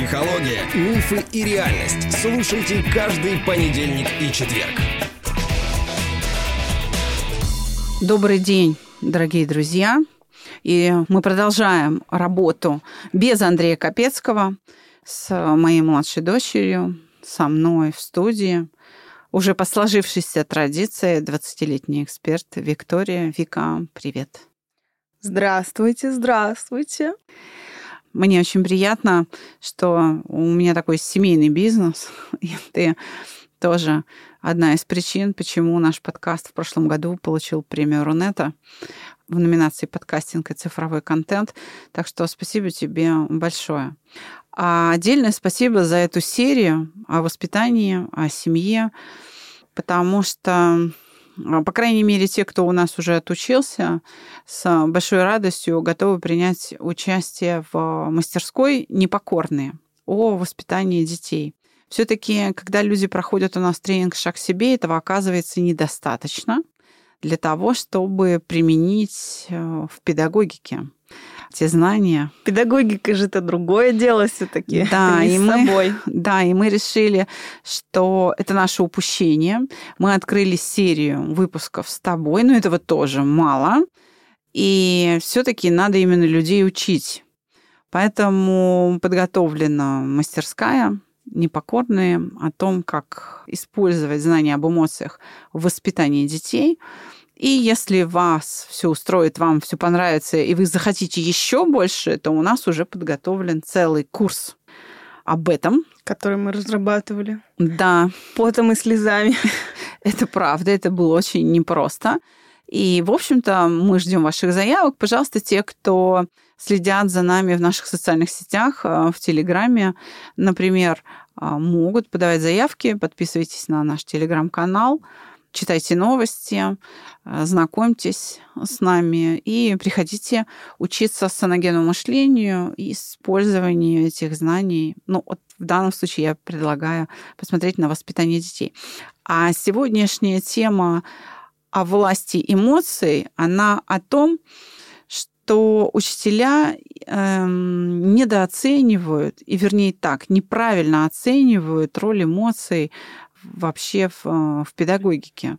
Психология, мифы и реальность. Слушайте каждый понедельник и четверг. Добрый день, дорогие друзья. И мы продолжаем работу без Андрея Капецкого с моей младшей дочерью, со мной в студии. Уже по сложившейся традиции 20-летний эксперт Виктория. Вика, привет. Здравствуйте, здравствуйте. Мне очень приятно, что у меня такой семейный бизнес, и ты тоже одна из причин, почему наш подкаст в прошлом году получил премию Рунета в номинации «Подкастинг и цифровой контент». Так что спасибо тебе большое. А отдельное спасибо за эту серию о воспитании, о семье, потому что по крайней мере, те, кто у нас уже отучился, с большой радостью готовы принять участие в мастерской «Непокорные» о воспитании детей. Все-таки, когда люди проходят у нас тренинг «Шаг к себе», этого оказывается недостаточно для того, чтобы применить э, в педагогике те знания. Педагогика же это другое дело все-таки. Да, и мы, собой. да, и мы решили, что это наше упущение. Мы открыли серию выпусков с тобой, но этого тоже мало. И все-таки надо именно людей учить. Поэтому подготовлена мастерская непокорные о том, как использовать знания об эмоциях в воспитании детей – и если вас все устроит, вам все понравится, и вы захотите еще больше, то у нас уже подготовлен целый курс об этом. Который мы разрабатывали. Да. Потом и слезами. Это правда, это было очень непросто. И, в общем-то, мы ждем ваших заявок. Пожалуйста, те, кто следят за нами в наших социальных сетях, э, в Телеграме, например, э, могут подавать заявки. Подписывайтесь на наш Телеграм-канал читайте новости, э, знакомьтесь с нами и приходите учиться саногенному мышлению и использованию этих знаний. Ну, вот в данном случае я предлагаю посмотреть на воспитание детей. А сегодняшняя тема о власти эмоций, она о том, что учителя эм, недооценивают, и вернее так, неправильно оценивают роль эмоций вообще в, э, в педагогике.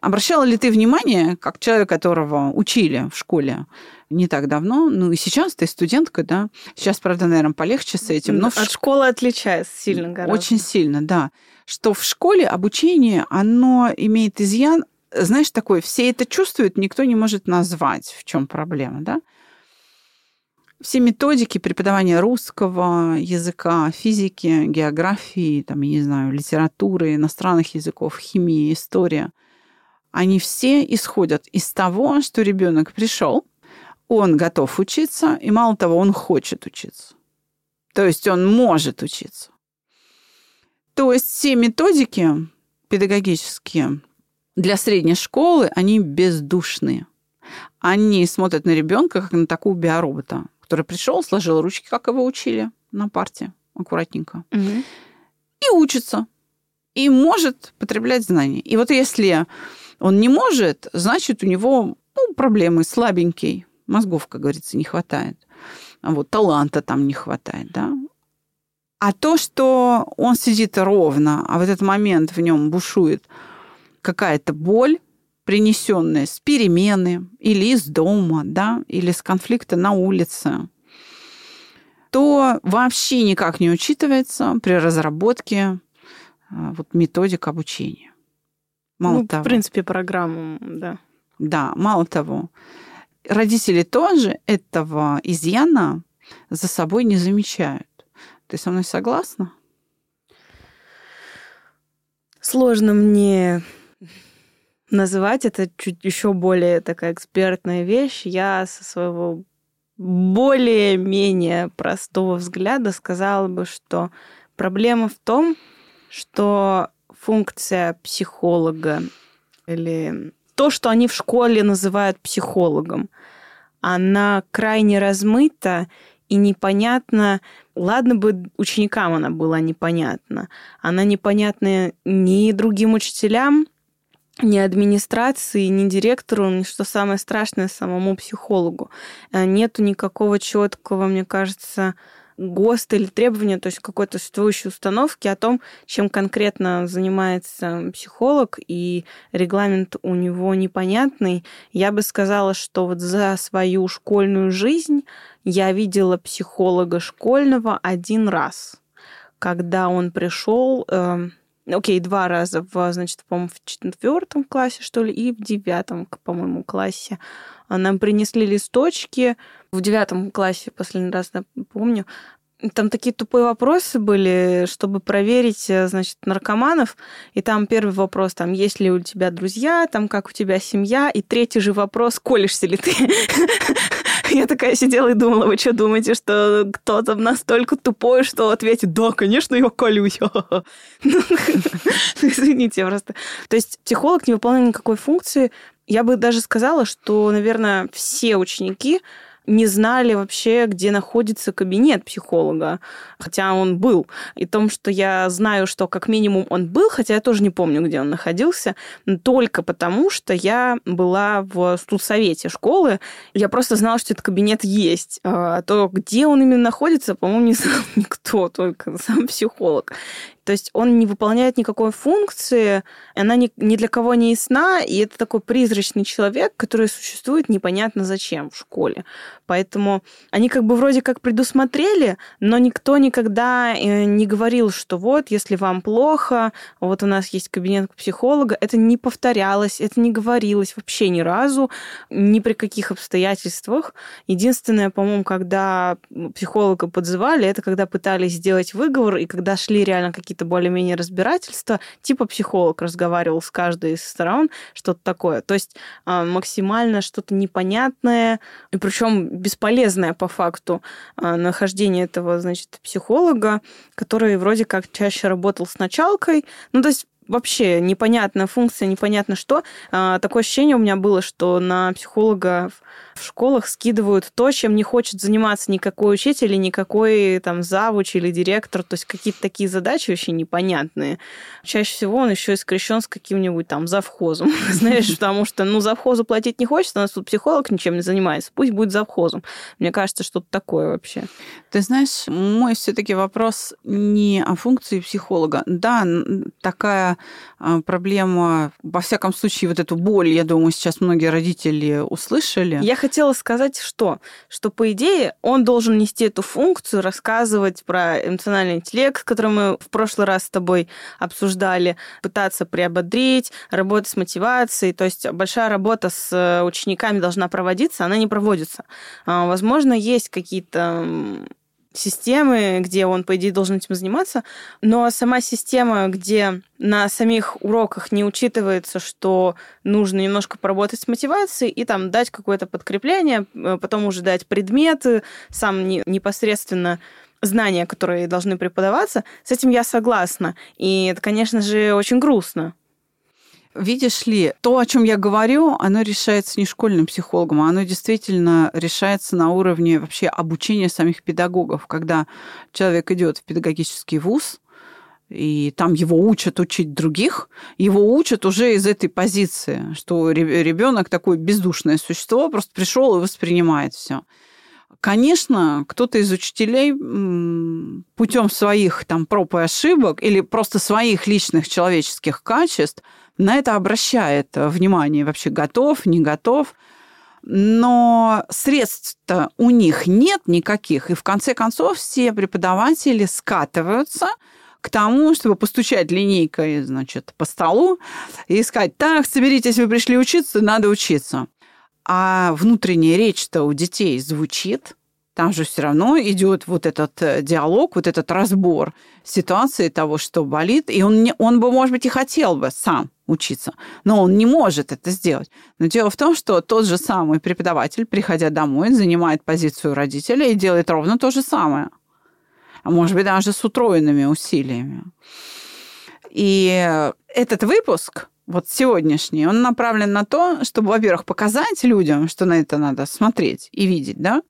Обращала ли ты внимание, как человек, которого учили в школе не так давно, ну и сейчас ты студентка, да? Сейчас, правда, наверное, полегче с этим. Но От в... школы отличается сильно гораздо. Очень сильно, да. Что в школе обучение, оно имеет изъян, знаешь, такой, все это чувствуют, никто не может назвать, в чем проблема, да? все методики преподавания русского языка, физики, географии, там, я не знаю, литературы, иностранных языков, химии, история, они все исходят из того, что ребенок пришел, он готов учиться, и мало того, он хочет учиться. То есть он может учиться. То есть все методики педагогические для средней школы, они бездушные. Они смотрят на ребенка как на такого биоробота который пришел, сложил ручки, как его учили на парте, аккуратненько, угу. и учится. И может потреблять знания. И вот если он не может, значит, у него ну, проблемы, слабенький, мозгов, как говорится, не хватает. А вот таланта там не хватает, да. А то, что он сидит ровно, а в этот момент в нем бушует какая-то боль, принесенные с перемены или из дома, да, или с конфликта на улице, то вообще никак не учитывается при разработке а, вот, методик обучения. Мало ну, того, в принципе, программу, да. Да, мало того, родители тоже этого изъяна за собой не замечают. Ты со мной согласна? Сложно мне называть это чуть еще более такая экспертная вещь. Я со своего более-менее простого взгляда сказала бы, что проблема в том, что функция психолога или то, что они в школе называют психологом, она крайне размыта и непонятна. Ладно бы ученикам она была непонятна. Она непонятна ни другим учителям, ни администрации, ни директору, ни, что самое страшное, самому психологу. Э, нету никакого четкого, мне кажется, ГОСТ или требования, то есть какой-то существующей установки о том, чем конкретно занимается психолог, и регламент у него непонятный. Я бы сказала, что вот за свою школьную жизнь я видела психолога школьного один раз, когда он пришел, э, окей, два раза, в, значит, по-моему, в четвертом классе, что ли, и в девятом, по-моему, классе. Нам принесли листочки, в девятом классе, последний раз да, помню, там такие тупые вопросы были, чтобы проверить, э, значит, наркоманов. И там первый вопрос, там, есть ли у тебя друзья, там, как у тебя семья. И третий же вопрос, колешься ли ты? Я такая сидела и думала, вы что думаете, что кто-то настолько тупой, что ответит, да, конечно, я колюсь. Извините просто. То есть психолог не выполняет никакой функции. Я бы даже сказала, что, наверное, все ученики не знали вообще, где находится кабинет психолога, хотя он был. И том, что я знаю, что как минимум он был, хотя я тоже не помню, где он находился, только потому, что я была в студсовете школы, я просто знала, что этот кабинет есть. А то, где он именно находится, по-моему, не знал никто, только сам психолог. То есть он не выполняет никакой функции, она ни, ни для кого не ясна, и это такой призрачный человек, который существует непонятно зачем в школе. Поэтому они как бы вроде как предусмотрели, но никто никогда э, не говорил, что вот, если вам плохо, вот у нас есть кабинет психолога. Это не повторялось, это не говорилось вообще ни разу, ни при каких обстоятельствах. Единственное, по-моему, когда психолога подзывали, это когда пытались сделать выговор, и когда шли реально какие какие-то более-менее разбирательства, типа психолог разговаривал с каждой из сторон, что-то такое. То есть а, максимально что-то непонятное, и причем бесполезное по факту а, нахождение этого, значит, психолога, который вроде как чаще работал с началкой. Ну, то есть вообще непонятная функция, непонятно что. А, такое ощущение у меня было, что на психологов в школах скидывают то, чем не хочет заниматься никакой учитель, никакой там завуч или директор. То есть какие-то такие задачи вообще непонятные. Чаще всего он еще и скрещен с каким-нибудь там завхозом. Знаешь, потому что, ну, завхозу платить не хочется, у нас тут психолог ничем не занимается. Пусть будет завхозом. Мне кажется, что-то такое вообще. Ты знаешь, мой все-таки вопрос не о функции психолога. Да, такая а, проблема, во всяком случае, вот эту боль, я думаю, сейчас многие родители услышали. Я хотела сказать, что? Что, по идее, он должен нести эту функцию, рассказывать про эмоциональный интеллект, который мы в прошлый раз с тобой обсуждали, пытаться приободрить, работать с мотивацией. То есть большая работа с э, учениками должна проводиться, она не проводится. А, возможно, есть какие-то системы, где он, по идее, должен этим заниматься, но сама система, где на самих уроках не учитывается, что нужно немножко поработать с мотивацией и там дать какое-то подкрепление, э, потом уже дать предметы, сам непосредственно знания, которые должны преподаваться, с этим я согласна. И это, конечно же, очень грустно. Видишь ли, то, о чем я говорю, оно решается не школьным психологом, а оно действительно решается на уровне вообще обучения самих педагогов. Когда человек идет в педагогический вуз, и там его учат учить других, его учат уже из этой позиции, что ребенок такое бездушное существо, просто пришел и воспринимает все. Конечно, кто-то из учителей путем своих там проб и ошибок или просто своих личных человеческих качеств – на это обращает внимание, вообще готов, не готов. Но средств-то у них нет никаких, и в конце концов все преподаватели скатываются к тому, чтобы постучать линейкой, значит, по столу и сказать, так, соберитесь, вы пришли учиться, надо учиться. А внутренняя речь-то у детей звучит – там же все равно идет вот этот э, диалог, вот этот разбор ситуации того, что болит. И он, не, он бы, может быть, и хотел бы сам учиться, но он не может это сделать. Но дело в том, что тот же самый преподаватель, приходя домой, занимает позицию родителя и делает ровно то же самое. А может быть, даже с утроенными усилиями. И этот выпуск, вот сегодняшний, он направлен на то, чтобы, во-первых, показать людям, что на это надо смотреть и видеть, да,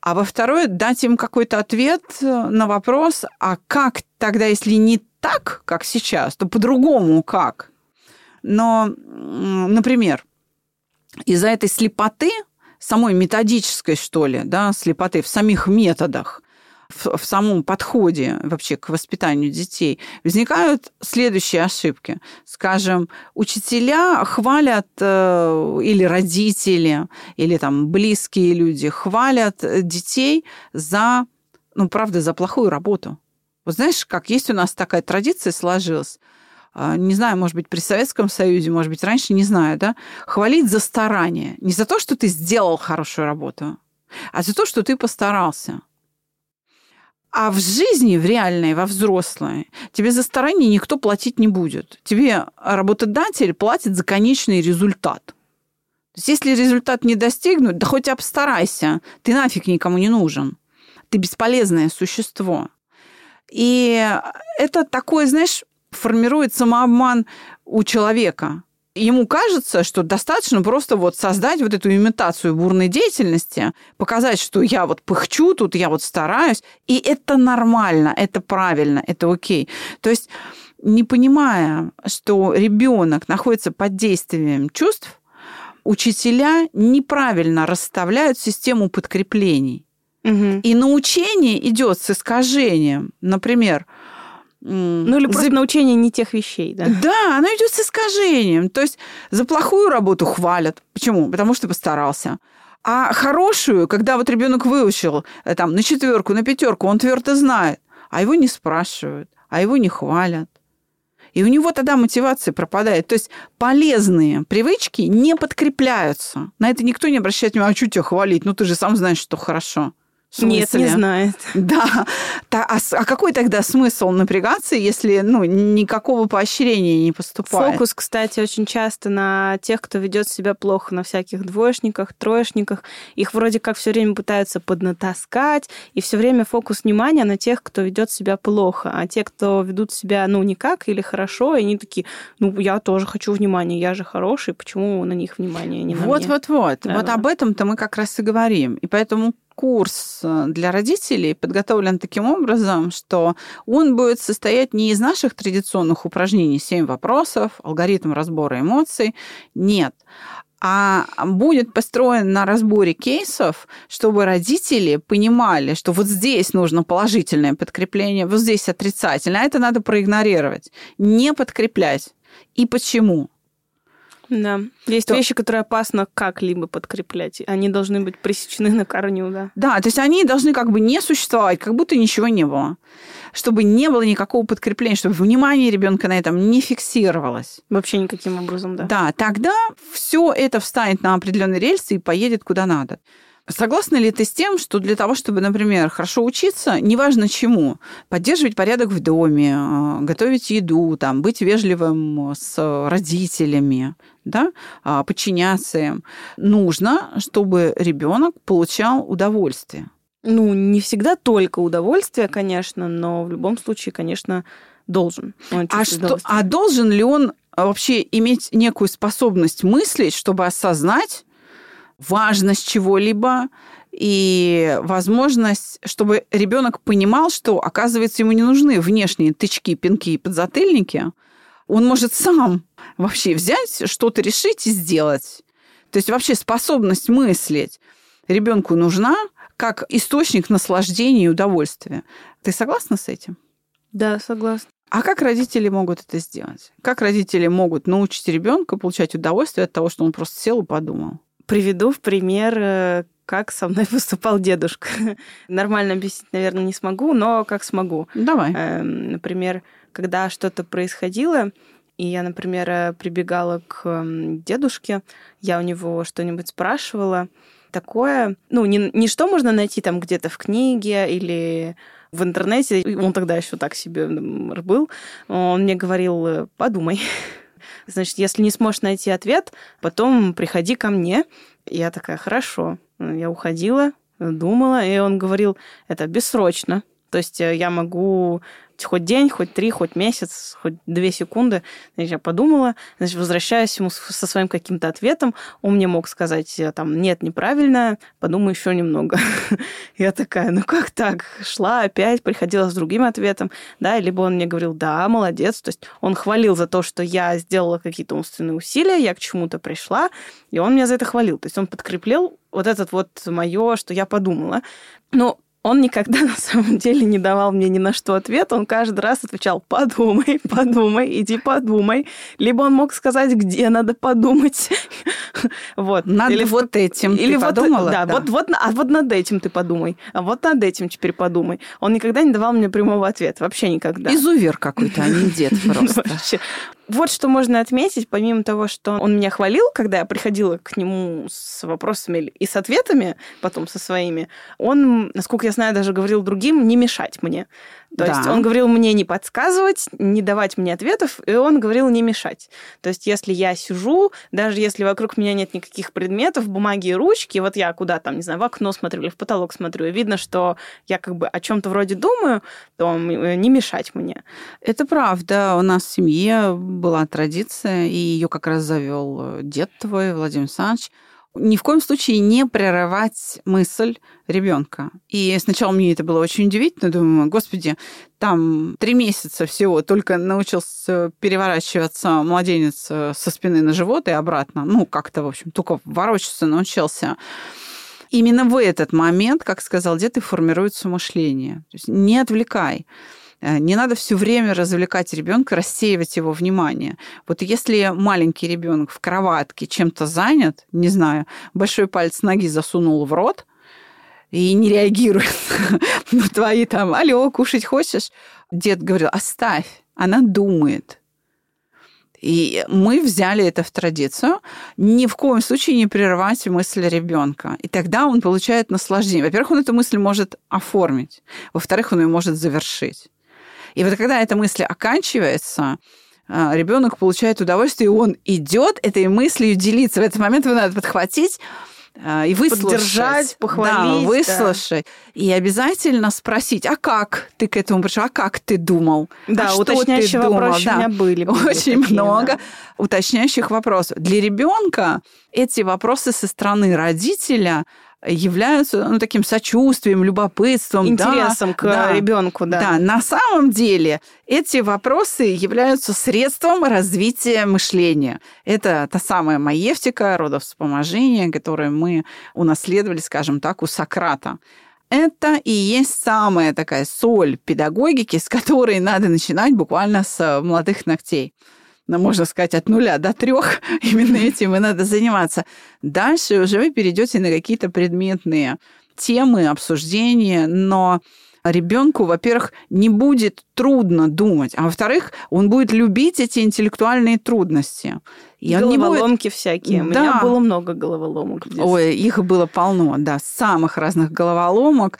а во второе, дать им какой-то ответ э, на вопрос, а как тогда, если не так, как сейчас, то по-другому как? Но, например, из-за этой слепоты, самой методической, что ли, да, слепоты в самих методах, в, в самом подходе вообще к воспитанию детей, возникают следующие ошибки. Скажем, учителя хвалят э, или родители, или там близкие люди хвалят детей за, ну, правда, за плохую работу. Вот знаешь, как есть у нас такая традиция сложилась, а, не знаю, может быть, при Советском Союзе, может быть, раньше, не знаю, да, хвалить за старание. Не за то, что ты сделал хорошую работу, а за то, что ты постарался. А в жизни, в реальной, во взрослой, тебе за старание никто платить не будет. Тебе работодатель платит за конечный результат. То есть если результат не достигнут, да хоть обстарайся, ты нафиг никому не нужен. Ты бесполезное существо. И это такое, знаешь, формирует самообман у человека. Ему кажется, что достаточно просто вот создать вот эту имитацию бурной деятельности, показать, что я вот пыхчу тут, я вот стараюсь, и это нормально, это правильно, это окей. То есть не понимая, что ребенок находится под действием чувств, учителя неправильно расставляют систему подкреплений. Угу. И научение идет с искажением. Например, ну или просто за... научение не тех вещей, да? Да, оно идет с искажением. То есть за плохую работу хвалят. Почему? Потому что постарался. А хорошую, когда вот ребенок выучил э, там на четверку, на пятерку, он твердо знает, а его не спрашивают, а его не хвалят. И у него тогда мотивация пропадает. То есть полезные привычки не подкрепляются. На это никто не обращает внимания, а что тебя хвалить? Ну, ты же сам знаешь, что хорошо. Нет, не знает. Да. А, а какой тогда смысл напрягаться, если ну, никакого поощрения не поступает? Фокус, кстати, очень часто на тех, кто ведет себя плохо, на всяких двоечниках, троечниках. Их вроде как все время пытаются поднатаскать, и все время фокус внимания на тех, кто ведет себя плохо. А те, кто ведут себя, ну, никак или хорошо, и они такие, ну, я тоже хочу внимания, я же хороший, почему на них внимание не на вот, мне? Вот-вот-вот. Да, вот да. об этом-то мы как раз и говорим. И поэтому курс э, для родителей подготовлен таким образом, что он будет состоять не из наших традиционных упражнений «семь вопросов», алгоритм разбора эмоций, нет, а будет построен на разборе кейсов, чтобы родители понимали, что вот здесь нужно положительное подкрепление, вот здесь отрицательное, а это надо проигнорировать, не подкреплять. И почему? Да. Есть то... вещи, которые опасно как-либо подкреплять. Они должны быть пресечены на корню, да. Да, то есть они должны как бы не существовать, как будто ничего не было. Чтобы не было никакого подкрепления, чтобы внимание ребенка на этом не фиксировалось. Вообще никаким образом, да. Да, тогда все это встанет на определенные рельсы и поедет куда надо. Согласна ли ты с тем, что для того, чтобы, например, хорошо учиться, неважно чему, поддерживать порядок в доме, а, готовить еду, там, быть вежливым с родителями, да, а, подчиняться им, нужно, чтобы ребенок получал удовольствие? Ну, не всегда только удовольствие, конечно, но в любом случае, конечно, должен. А, что, а должен ли он вообще иметь некую способность мыслить, чтобы осознать, важность чего-либо и возможность, чтобы ребенок понимал, что, оказывается, ему не нужны внешние тычки, пинки и подзатыльники. Он может сам вообще взять, что-то решить и сделать. То есть вообще способность мыслить ребенку нужна как источник наслаждения и удовольствия. Ты согласна с этим? Да, согласна. А как родители могут это сделать? Как родители могут научить ребенка получать удовольствие от того, что он просто сел и подумал? Приведу в пример, э, как со мной поступал дедушка. Нормально объяснить, наверное, не смогу, но как смогу. Давай. Эм, например, когда что-то происходило, и я, например, э, прибегала к эм, дедушке, я у него что-нибудь спрашивала, такое, ну, не, не что можно найти там где-то в книге или в интернете, он тогда еще так себе был, он мне говорил, «Э, подумай, Значит, если не сможешь найти ответ, потом приходи ко мне. Я такая, хорошо. Я уходила, думала, и он говорил, это бессрочно. То есть э, я могу хоть день, хоть три, хоть месяц, хоть две секунды. Значит, я подумала, значит, возвращаюсь ему со своим каким-то ответом. Он мне мог сказать, э, там, нет, неправильно, подумай еще немного. Я такая, ну как так? Шла опять, приходила с другим ответом, да, либо он мне говорил, да, молодец. То есть он хвалил за то, что я сделала какие-то умственные усилия, я к чему-то пришла, и он меня за это хвалил. То есть он подкреплял вот этот вот мое, что я подумала. Но Он никогда на самом деле не давал мне ни на что ответ. Он каждый раз отвечал «подумай, подумай, иди подумай». Либо он мог сказать, где надо подумать. вот. Надо или вот этим или ты вот, подумала? Да, да. Вот, вот, а вот над этим ты подумай. А вот над этим теперь подумай. Он никогда не давал мне прямого ответа. Вообще никогда. Изувер какой-то, а не дед просто. Вот что можно отметить, помимо того, что он меня хвалил, когда я приходила к нему с вопросами и с ответами, потом со своими, он, насколько я знаю, даже говорил другим не мешать мне. То да. есть он говорил мне не подсказывать, не давать мне ответов, и он говорил не мешать. То есть если я сижу, даже если вокруг меня нет никаких предметов, бумаги и ручки, вот я куда там, не знаю, в окно смотрю или в потолок смотрю, и видно, что я как бы о чем-то вроде думаю, то э, не мешать мне. Это правда. У нас в семье была традиция, и ее как раз завел э, дед твой, Владимир Александрович, ни в коем случае не прерывать мысль ребенка. И сначала мне это было очень удивительно. Думаю, господи, там три месяца всего только научился переворачиваться младенец э, со спины на живот и обратно. Ну, как-то, в общем, только ворочаться научился. Именно в этот момент, как сказал дед, и формируется мышление. То есть не отвлекай. Э, не надо все время развлекать ребенка, рассеивать его внимание. Вот если маленький ребенок в кроватке чем-то занят, не знаю, большой палец ноги засунул в рот, и не реагирует на твои там, алло, кушать хочешь? Дед говорил, оставь, она думает. И мы взяли это в традицию. Ни в коем случае не прерывать мысль ребенка. И тогда он получает наслаждение. Во-первых, он эту мысль может оформить. Во-вторых, он ее может завершить. И вот когда эта мысль оканчивается, а, ребенок получает удовольствие, и он идет этой мыслью делиться. В этот момент его надо подхватить а, и выслушать. Поддержать, похвалить. Да, выслушать. Да. И обязательно спросить, а как ты к этому пришел, а как ты думал? Да, а уточняющие вопросы да. у меня были. были Очень такие, много да. уточняющих вопросов. Для ребенка эти вопросы со стороны родителя являются ну, таким сочувствием, любопытством. Интересом да, к да, ребенку, да. Да, на самом деле эти вопросы являются средством развития мышления. Это та самая маевтика, родовспоможение, которое мы унаследовали, скажем так, у Сократа. Это и есть самая такая соль педагогики, с которой надо начинать буквально с молодых ногтей ну, можно сказать, от нуля до трех, именно этим и надо заниматься. Дальше уже вы перейдете на какие-то предметные темы, обсуждения, но ребенку, во-первых, не будет трудно думать, а во-вторых, он будет любить эти интеллектуальные трудности. И Головоломки будет... всякие. Да. У меня было много головоломок. Ой, их было полно, да, самых разных головоломок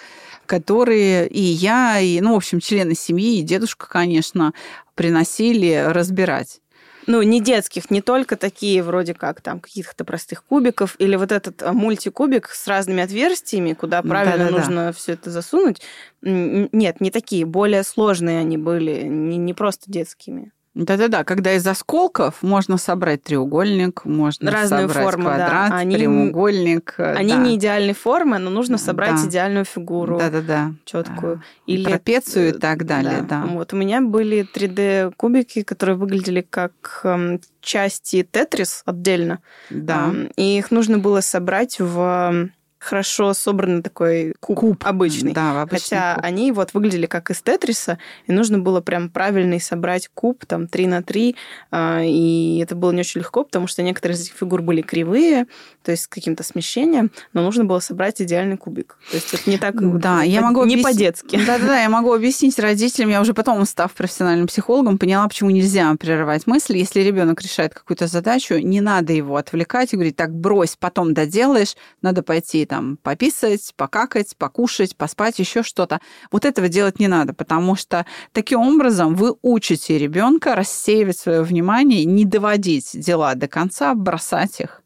которые и я, и, ну, в общем, члены семьи, и дедушка, конечно, приносили разбирать. Ну, не детских, не только такие вроде как там каких-то простых кубиков или вот этот а, мультикубик с разными отверстиями, куда правильно Да-да-да. нужно все это засунуть. Нет, не такие, более сложные они были, не, не просто детскими. Да-да-да, когда из осколков можно собрать треугольник, можно Разные собрать формы, квадрат, да. они, прямоугольник. Они да. не идеальной формы, но нужно собрать да. идеальную фигуру. Да-да-да. Четкую. Или трапецию и так далее, да. да. Вот у меня были 3D-кубики, которые выглядели как эм, части Тетрис отдельно. Да. И их нужно было собрать в хорошо собранный такой куб, куб. обычный. Да, обычный Хотя куб. они вот выглядели как из Тетриса, и нужно было прям правильный собрать куб, там, 3 на 3, а, и это было не очень легко, потому что некоторые из этих фигур были кривые, то есть с каким-то смещением, но нужно было собрать идеальный кубик. То есть это не так... Да, я могу Не по-детски. Да-да-да, я могу объяснить родителям, я уже потом, став профессиональным психологом, поняла, почему нельзя прерывать мысли. Если ребенок решает какую-то задачу, не надо его отвлекать и говорить, так, брось, потом доделаешь, надо пойти там пописать, покакать, покушать, поспать, еще что-то. Вот этого делать не надо, потому что таким образом вы учите ребенка рассеивать свое внимание, не доводить дела до конца, бросать их.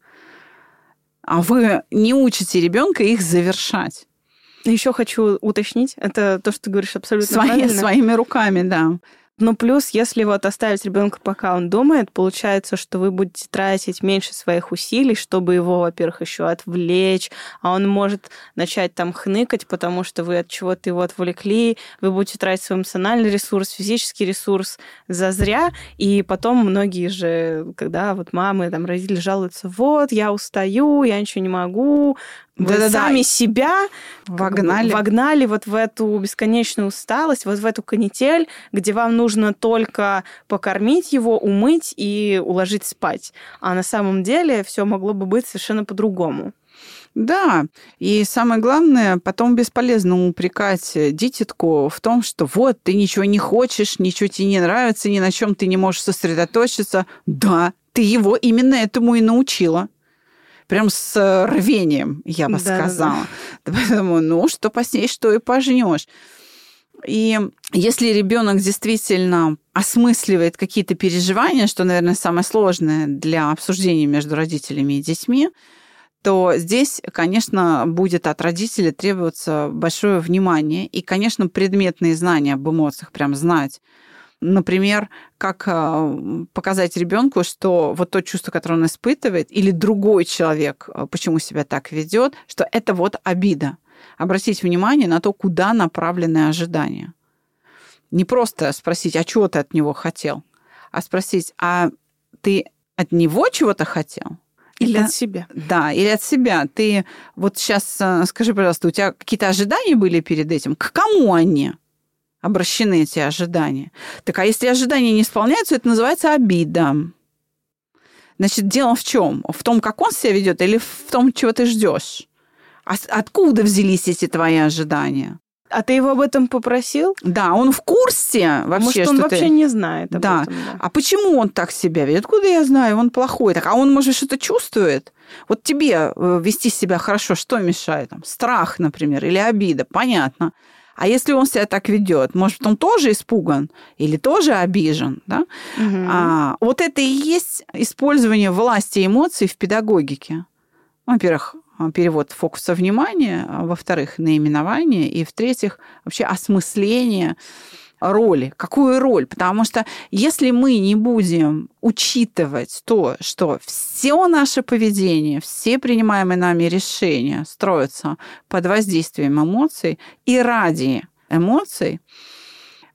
А вы не учите ребенка их завершать. Еще хочу уточнить, это то, что ты говоришь абсолютно Свои, правильно. Своими руками, да. Но плюс, если вот оставить ребенка, пока он думает, получается, что вы будете тратить меньше своих усилий, чтобы его, во-первых, еще отвлечь, а он может начать там хныкать, потому что вы от чего-то его отвлекли, вы будете тратить свой эмоциональный ресурс, физический ресурс за зря, и потом многие же, когда вот мамы, там, родители жалуются, вот, я устаю, я ничего не могу, Вы Да-да-да. сами себя Вогнали. вогнали вот в эту бесконечную усталость, вот в эту канитель, где вам нужно только покормить его, умыть и уложить спать. А на самом деле все могло бы быть совершенно по-другому. Да, и самое главное, потом бесполезно упрекать дитятку в том, что вот, ты ничего не хочешь, ничего тебе не нравится, ни на чем ты не можешь сосредоточиться. Да, ты его именно этому и научила. Прям с рвением, я бы Да-да-да. сказала. Поэтому, ну, что посеешь, что и пожнешь. И если ребенок действительно осмысливает какие-то переживания, что, наверное, самое сложное для обсуждения между родителями и детьми, то здесь, конечно, будет от родителя требоваться большое внимание и, конечно, предметные знания об эмоциях, прям знать. Например, как э, показать ребенку, что вот то чувство, которое он испытывает, или другой человек, э, почему себя так ведет, что это вот обида. Обратить внимание на то, куда направлены ожидания. Не просто спросить, а чего ты от него хотел, а спросить, а ты от него чего-то хотел? Или от себя. да, или от себя. Ты вот сейчас скажи, пожалуйста, у тебя какие-то ожидания были перед этим? К кому они обращены, эти ожидания? Так а если ожидания не исполняются, это называется обида. Значит, дело в чем? В том, как он себя ведет, или в том, чего ты ждешь? А откуда взялись эти твои ожидания? А ты его об этом попросил? Да, он в курсе вообще, Может, он что вообще ты... не знает об Да. этом. Да. А почему он так себя ведет? Откуда я знаю? Он плохой. Так, а он, может, что-то чувствует? Вот тебе э, вести себя хорошо, что мешает? Там, страх, например, или обида, понятно. А если он себя так ведет, может, он тоже испуган или тоже обижен, да? Мгм. А, вот это и есть использование власти эмоций в педагогике. Во-первых, а, перевод фокуса внимания, а, во-вторых, наименование, и в-третьих, вообще осмысление роли. Какую роль? Потому что если мы не будем учитывать то, что все наше поведение, все принимаемые нами решения строятся под воздействием эмоций и ради эмоций,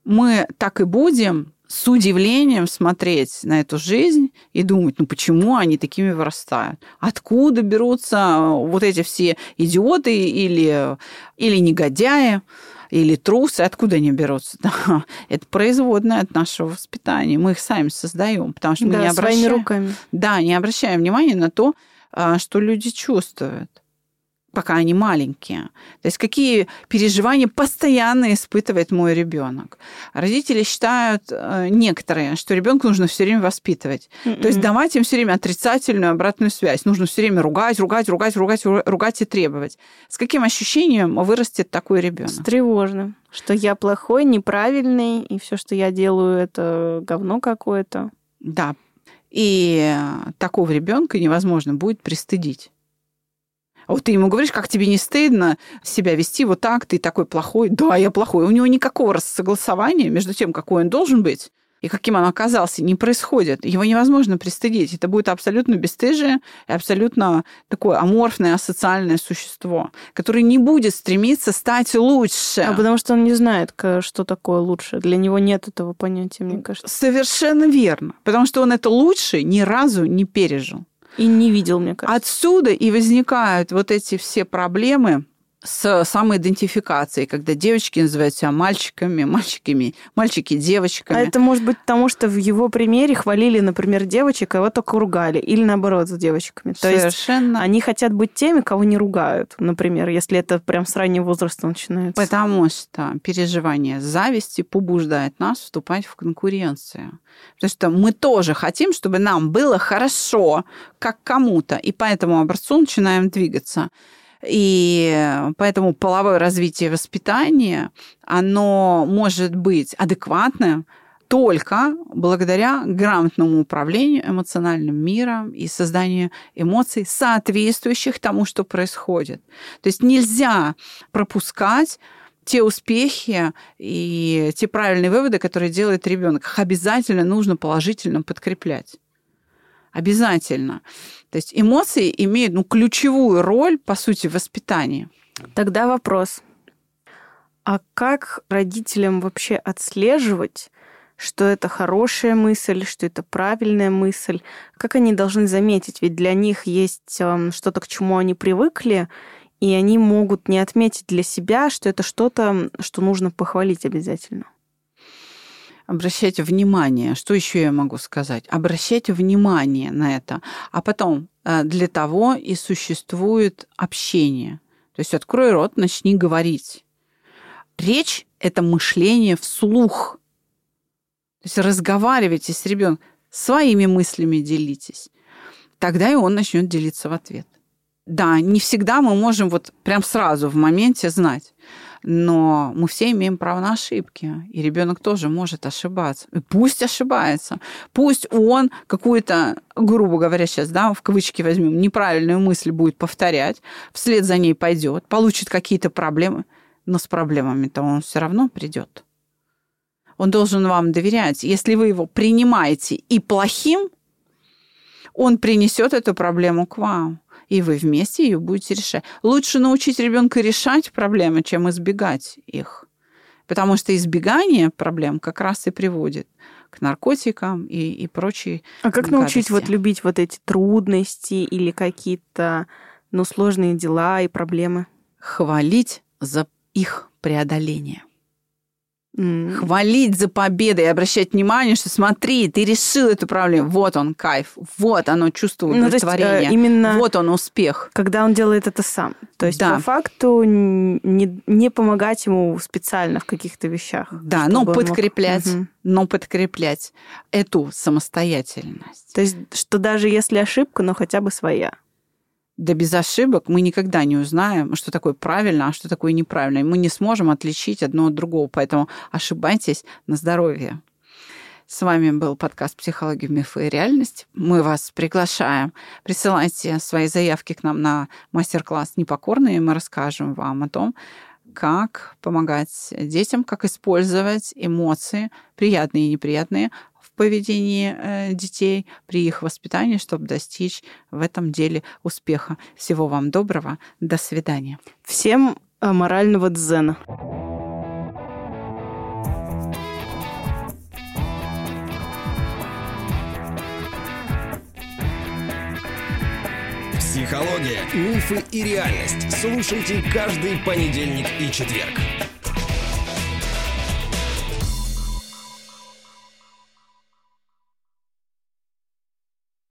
мы так и будем с удивлением смотреть на эту жизнь и думать, ну почему они такими вырастают? Откуда берутся вот эти все идиоты или, или негодяи? Или трусы, откуда они берутся? Да, это производное от нашего воспитания. Мы их сами создаем, потому что мы Да, не своими обращаем, руками. да, не обращаем внимания на то, а, что люди чувствуют, пока они маленькие. То есть какие переживания постоянно испытывает мой ребенок. Родители считают э, некоторые, что ребенку нужно все время воспитывать. То есть Мгм. давать им все время отрицательную обратную связь. Нужно все время ругать, ругать, ругать, ругать, ру- ругать и требовать. С каким ощущением вырастет такой С ребенок? тревожным. Что я плохой, неправильный, и все, что я делаю, это говно какое-то. Да. И такого ребенка невозможно будет пристыдить. А Вот ты ему говоришь, как тебе не стыдно себя вести вот так, ты такой плохой. Да, я плохой. У него никакого согласования между тем, какой он должен быть, и каким он оказался, не происходит. Его невозможно пристыдить. Это будет абсолютно бесстыжие и абсолютно такое аморфное, асоциальное существо, которое не будет стремиться стать лучше. А потому что он не знает, что такое лучше. Для него нет этого понятия, мне кажется. Совершенно верно. Потому что он это лучше ни разу не пережил. И не видел, мне кажется. Отсюда и возникают вот эти все проблемы с самоидентификацией, когда девочки называют себя мальчиками, мальчиками, мальчики девочками. А это может быть потому, что в его примере хвалили, например, девочек, а его только ругали. Или наоборот, с девочками. То есть Совершенно. они хотят быть теми, кого не ругают, например, если это прям с раннего возраста начинается. Потому что переживание зависти побуждает нас вступать в конкуренцию. Потому что мы тоже хотим, чтобы нам было хорошо, как кому-то, и по этому образцу начинаем двигаться. И поэтому половое развитие воспитания, оно может быть адекватным только благодаря грамотному управлению эмоциональным миром и созданию эмоций, соответствующих тому, что происходит. То есть нельзя пропускать те успехи и те правильные выводы, которые делает ребенок. Их обязательно нужно положительно подкреплять. Обязательно. То есть эмоции имеют ну, ключевую роль, по сути, в воспитании. Тогда вопрос. А как родителям вообще отслеживать, что это хорошая мысль, что это правильная мысль? Как они должны заметить? Ведь для них есть эм, что-то, к чему они привыкли, и они могут не отметить для себя, что это что-то, что нужно похвалить обязательно. Обращайте внимание, что еще я могу сказать? Обращайте внимание на это. А потом э, для того и существует общение. То есть открой рот, начни говорить. Речь – это мышление вслух. То есть разговаривайте с ребенком, своими мыслями делитесь. Тогда и он начнет делиться в ответ. Да, не всегда мы можем вот прям сразу в моменте знать но мы все имеем право на ошибки, и ребенок тоже может ошибаться. И пусть ошибается, пусть он какую-то, грубо говоря, сейчас, да, в кавычки возьмем, неправильную мысль будет повторять, вслед за ней пойдет, получит какие-то проблемы, но с проблемами-то он все равно придет. Он должен вам доверять. Если вы его принимаете и плохим, он принесет эту проблему к вам и вы вместе ее будете решать. Лучше научить ребенка решать проблемы, чем избегать их. Потому что избегание проблем как раз и приводит к наркотикам и, и прочей А как гадости. научить вот любить вот эти трудности или какие-то ну, сложные дела и проблемы? Хвалить за их преодоление. Mm. Хвалить за победы и обращать внимание, что смотри, ты решил эту проблему. Вот он кайф, вот оно чувство удовлетворения, ну, есть, э, именно вот он успех. Когда он делает это сам. То есть да. по факту не, не помогать ему специально в каких-то вещах. Да, но подкреплять, мог... но подкреплять эту самостоятельность. То есть что даже если ошибка, но хотя бы своя. Да без ошибок мы никогда не узнаем, что такое правильно, а что такое неправильно. И мы не сможем отличить одно от другого. Поэтому ошибайтесь на здоровье. С вами был подкаст «Психология, мифы и реальность». Мы вас приглашаем. Присылайте свои заявки к нам на мастер-класс «Непокорные». Мы расскажем вам о том, как помогать детям, как использовать эмоции, приятные и неприятные, поведении э, детей, при их воспитании, чтобы достичь в этом деле успеха. Всего вам доброго. До свидания. Всем э, морального дзена. Психология, мифы и реальность. Слушайте каждый понедельник и четверг.